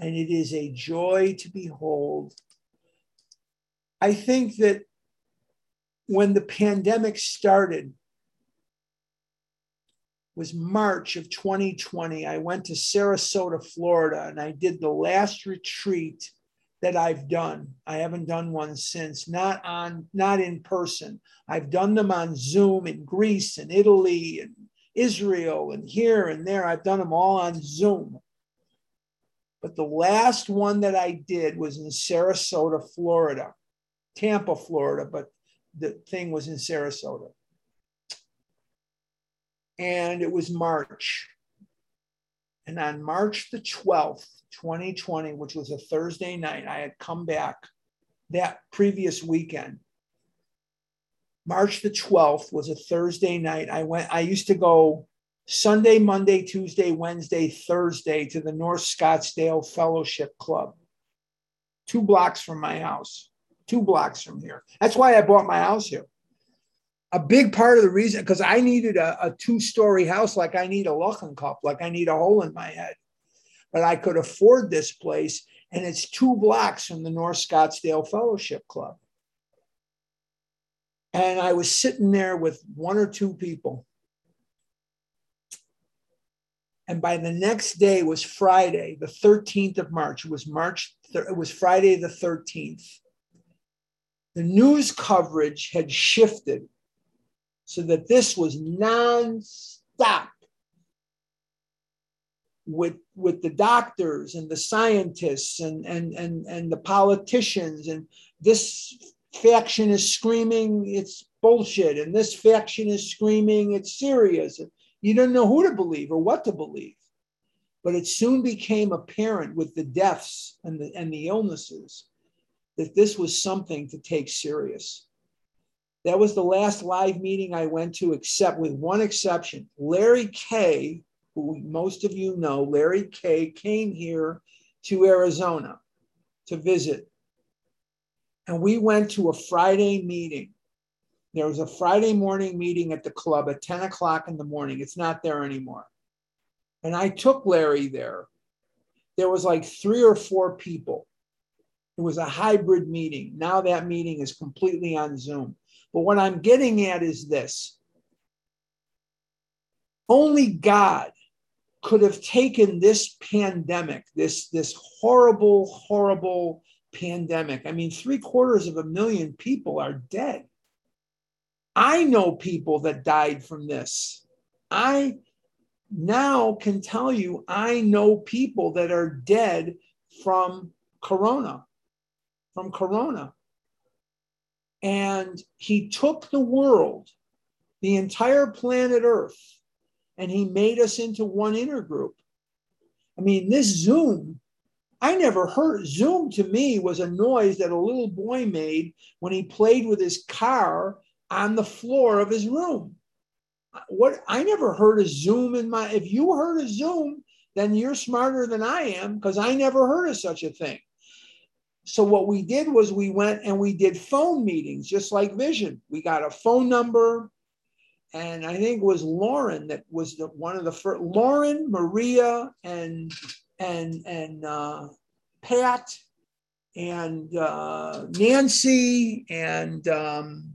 And it is a joy to behold I think that when the pandemic started was March of 2020. I went to Sarasota, Florida, and I did the last retreat that I've done. I haven't done one since, not on not in person. I've done them on Zoom in Greece and Italy and Israel and here and there. I've done them all on Zoom. But the last one that I did was in Sarasota, Florida. Tampa, Florida, but the thing was in Sarasota. And it was March. And on March the 12th, 2020, which was a Thursday night, I had come back that previous weekend. March the 12th was a Thursday night. I went, I used to go Sunday, Monday, Tuesday, Wednesday, Thursday to the North Scottsdale Fellowship Club, two blocks from my house two blocks from here. That's why I bought my house here. A big part of the reason, because I needed a, a two story house like I need a Lochencup, like I need a hole in my head. But I could afford this place, and it's two blocks from the North Scottsdale Fellowship Club. And I was sitting there with one or two people. And by the next day was Friday, the 13th of March. It was March, it was Friday the 13th the news coverage had shifted so that this was non-stop with with the doctors and the scientists and and and, and the politicians and this faction is screaming it's bullshit and this faction is screaming it's serious. You don't know who to believe or what to believe. But it soon became apparent with the deaths and the and the illnesses that this was something to take serious that was the last live meeting i went to except with one exception larry kay who most of you know, Larry Kay, came here to Arizona to visit. And we went to a Friday meeting. There was a Friday morning meeting at the club at 10 o'clock in the morning. It's not there anymore. And I took Larry there. There was like three or four people. It was a hybrid meeting. Now that meeting is completely on Zoom. But what I'm getting at is this only God could have taken this pandemic, this, this horrible, horrible pandemic. I mean, three quarters of a million people are dead. I know people that died from this. I now can tell you, I know people that are dead from corona, from corona. And he took the world, the entire planet Earth, and he made us into one intergroup. I mean, this Zoom, I never heard Zoom to me was a noise that a little boy made when he played with his car on the floor of his room. What I never heard a Zoom in my if you heard a Zoom, then you're smarter than I am because I never heard of such a thing. So what we did was we went and we did phone meetings just like Vision. We got a phone number, and I think it was Lauren that was the, one of the first. Lauren, Maria, and and and uh, Pat, and uh, Nancy, and um,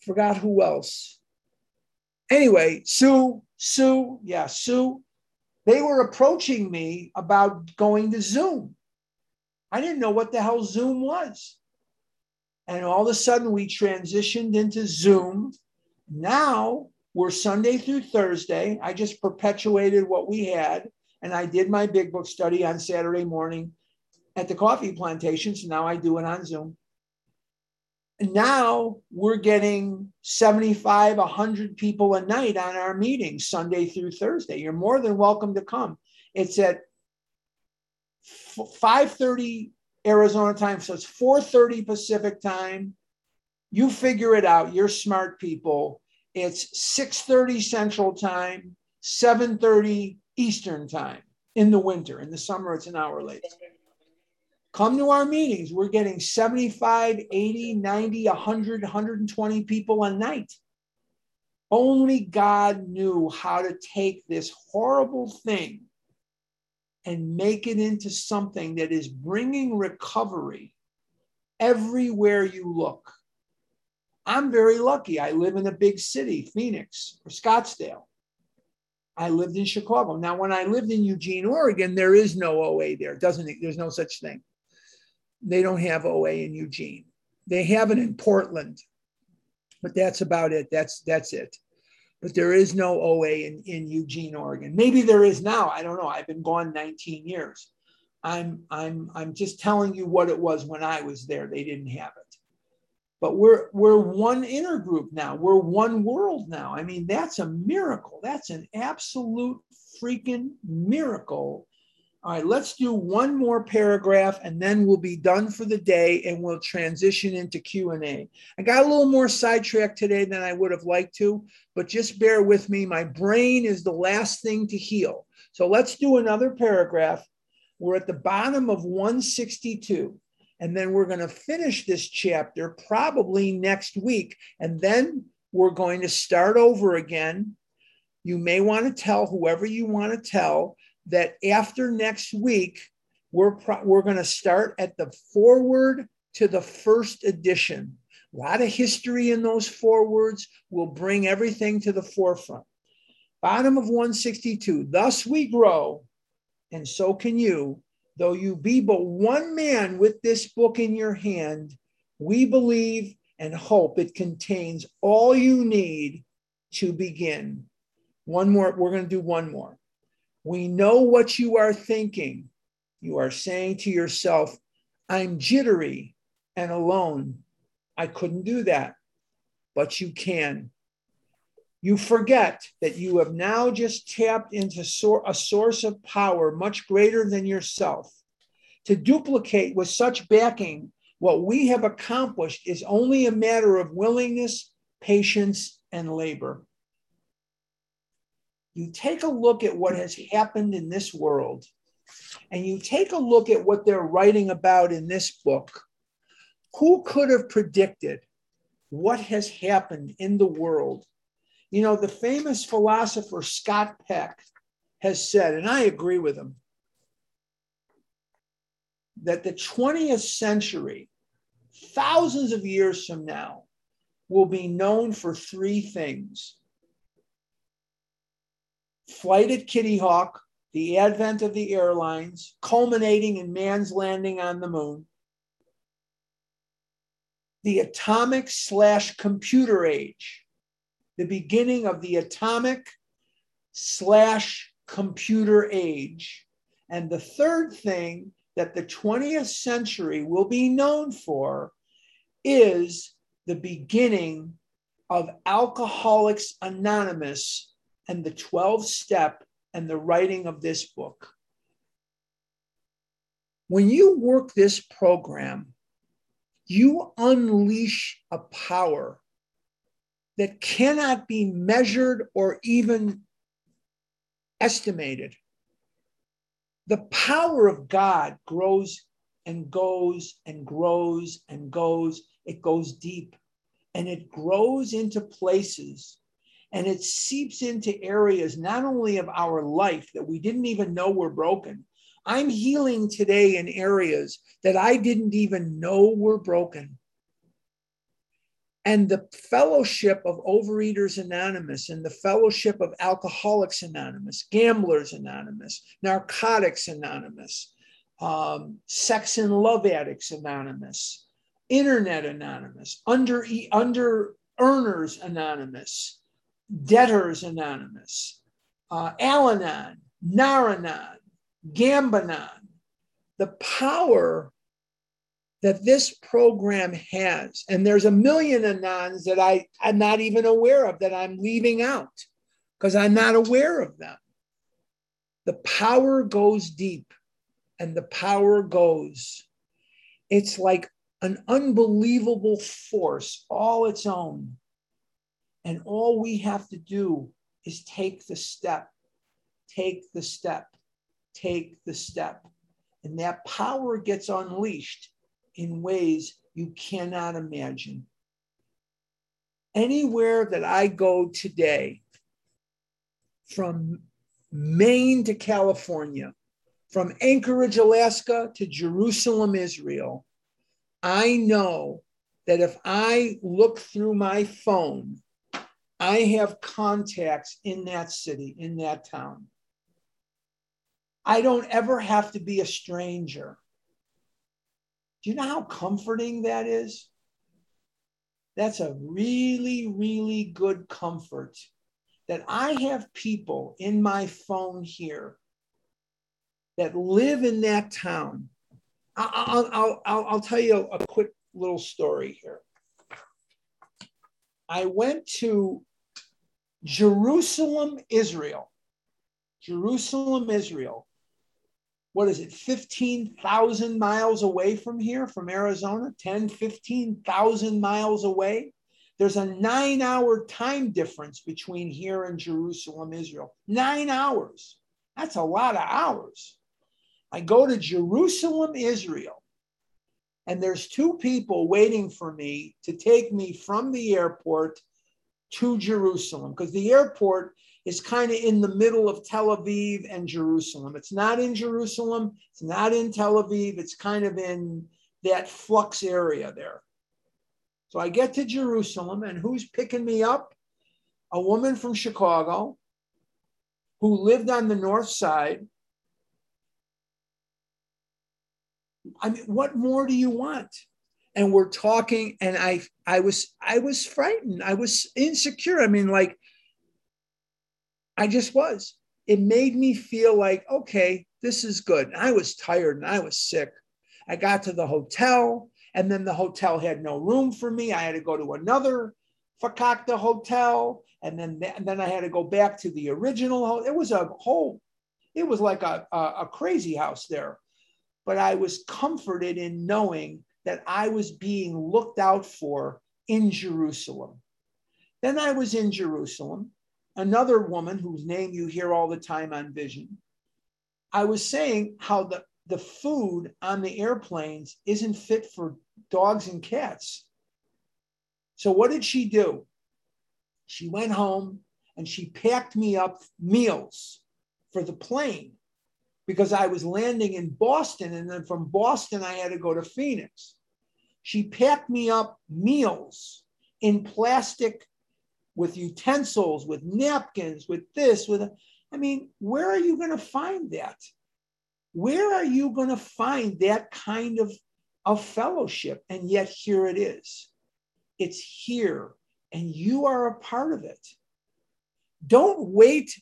forgot who else. Anyway, Sue, Sue, yeah, Sue. They were approaching me about going to Zoom. I didn't know what the hell Zoom was. And all of a sudden, we transitioned into Zoom now we're Sunday through Thursday. I just perpetuated what we had, and I did my big book study on Saturday morning at the coffee plantation. So now I do it on Zoom. And now we're getting 75, 100 people a night on our meetings, Sunday through Thursday. You're more than welcome to come. It's at 5:30 Arizona time, so it's 4:30 Pacific time, you figure it out. You're smart people. It's 6:30 Central Time, 7:30 Eastern Time in the winter. In the summer, it's an hour late. Come to our meetings. We're getting 75, 80, 90, 100, 120 people a night. Only God knew how to take this horrible thing and make it into something that is bringing recovery everywhere you look. I'm very lucky. I live in a big city, Phoenix or Scottsdale. I lived in Chicago. Now, when I lived in Eugene, Oregon, there is no OA there. Doesn't there's no such thing. They don't have OA in Eugene. They have it in Portland, but that's about it. That's that's it. But there is no OA in, in Eugene, Oregon. Maybe there is now. I don't know. I've been gone 19 years. I'm I'm I'm just telling you what it was when I was there. They didn't have it but we're we're one inner group now we're one world now i mean that's a miracle that's an absolute freaking miracle all right let's do one more paragraph and then we'll be done for the day and we'll transition into q&a i got a little more sidetracked today than i would have liked to but just bear with me my brain is the last thing to heal so let's do another paragraph we're at the bottom of 162 and then we're going to finish this chapter probably next week. And then we're going to start over again. You may want to tell whoever you want to tell that after next week, we're, pro- we're going to start at the forward to the first edition. A lot of history in those forewords will bring everything to the forefront. Bottom of 162. Thus we grow, and so can you Though you be but one man with this book in your hand, We believe and hope it contains all you need to begin. One more, we're going to do one more. We know what you are thinking. You are saying to yourself, I'm jittery and alone. I couldn't do that, but you can. You forget that you have now just tapped into a source of power much greater than yourself. To duplicate with such backing what we have accomplished is only a matter of willingness, patience, and labor. You take a look at what has happened in this world, and you take a look at what they're writing about in this book. Who could have predicted what has happened in the world you know, the famous philosopher Scott Peck has said, and I agree with him, that the 20th century, thousands of years from now, will be known for three things flight at Kitty Hawk, the advent of the airlines, culminating in man's landing on the moon, the atomic slash computer age, the beginning of the atomic slash computer age. And the third thing that the 20th century will be known for is the beginning of Alcoholics Anonymous and the 12 step and the writing of this book. When you work this program, you unleash a power that cannot be measured or even estimated. The power of God grows and goes and grows and goes. It goes deep and it grows into places and it seeps into areas not only of our life that we didn't even know were broken. I'm healing today in areas that I didn't even know were broken and the fellowship of Overeaters Anonymous and the fellowship of Alcoholics Anonymous, Gamblers Anonymous, Narcotics Anonymous, um, Sex and Love Addicts Anonymous, Internet Anonymous, Under, under Earners Anonymous, Debtors Anonymous, uh, Al Anon, Naranon, Gambanon, the power that this program has. And there's a million anons that I, I'm not even aware of that I'm leaving out because I'm not aware of them. The power goes deep and the power goes. It's like an unbelievable force all its own. And all we have to do is take the step, take the step, take the step. And that power gets unleashed in ways you cannot imagine. Anywhere that I go today, from Maine to California, from Anchorage, Alaska to Jerusalem, Israel, I know that if I look through my phone, I have contacts in that city, in that town. I don't ever have to be a stranger. Do you know how comforting that is? That's a really, really good comfort that I have people in my phone here that live in that town. I'll, I'll, I'll, I'll tell you a quick little story here. I went to Jerusalem, Israel. Jerusalem, Israel what is it, 15,000 miles away from here, from Arizona, 10, 15,000 miles away. There's a nine hour time difference between here and Jerusalem, Israel. Nine hours. That's a lot of hours. I go to Jerusalem, Israel, and there's two people waiting for me to take me from the airport to Jerusalem because the airport is kind of in the middle of Tel Aviv and Jerusalem. It's not in Jerusalem, it's not in Tel Aviv, it's kind of in that flux area there. So I get to Jerusalem, and who's picking me up? A woman from Chicago who lived on the north side. I mean, what more do you want? And we're talking and i i was i was frightened. I was insecure. I mean like i just was. It made me feel like okay this is good. I was tired and i was sick. I got to the hotel and then the hotel had no room for me. I had to go to another fakakta hotel and then and then i had to go back to the original hotel. it was a whole it was like a, a, a crazy house there. But i was comforted in knowing that I was being looked out for in Jerusalem. Then I was in Jerusalem. Another woman whose name you hear all the time on vision. I was saying how the, the food on the airplanes isn't fit for dogs and cats. So, what did she do? She went home and she packed me up meals for the plane because I was landing in Boston. And then from Boston, I had to go to Phoenix. She packed me up meals in plastic with utensils, with napkins, with this, with, I mean, where are you going to find that? Where are you going to find that kind of, of fellowship? And yet here it is. It's here, and you are a part of it. Don't wait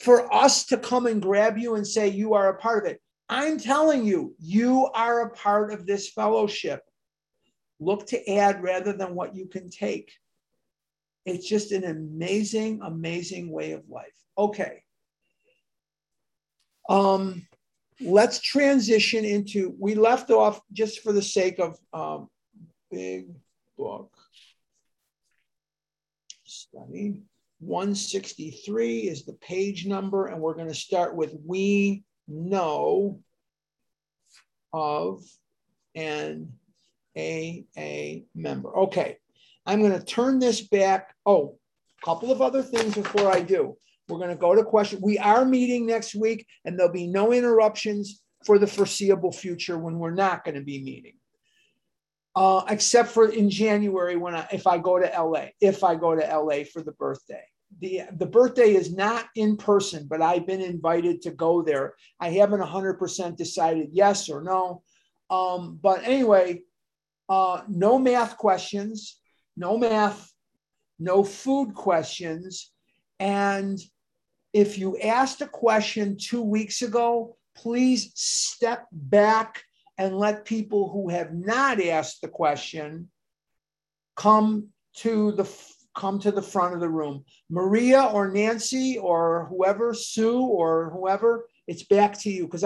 for us to come and grab you and say you are a part of it. I'm telling you, you are a part of this fellowship. Look to add rather than what you can take. It's just an amazing, amazing way of life. Okay. Um, let's transition into, we left off just for the sake of um, big book study. 163 is the page number, and we're going to start with we know of an AA member. Okay, I'm going to turn this back. Oh, a couple of other things before I do. We're going to go to question. We are meeting next week, and there'll be no interruptions for the foreseeable future when we're not going to be meeting. Uh, except for in January when I, if I go to LA, if I go to LA for the birthday the the birthday is not in person, but I've been invited to go there. I haven't 100% decided yes or no. Um, but anyway, uh, no math questions, no math, no food questions. And if you asked a question two weeks ago, please step back and let people who have not asked the question come to the come to the front of the room. Maria or Nancy or whoever, Sue or whoever, it's back to you because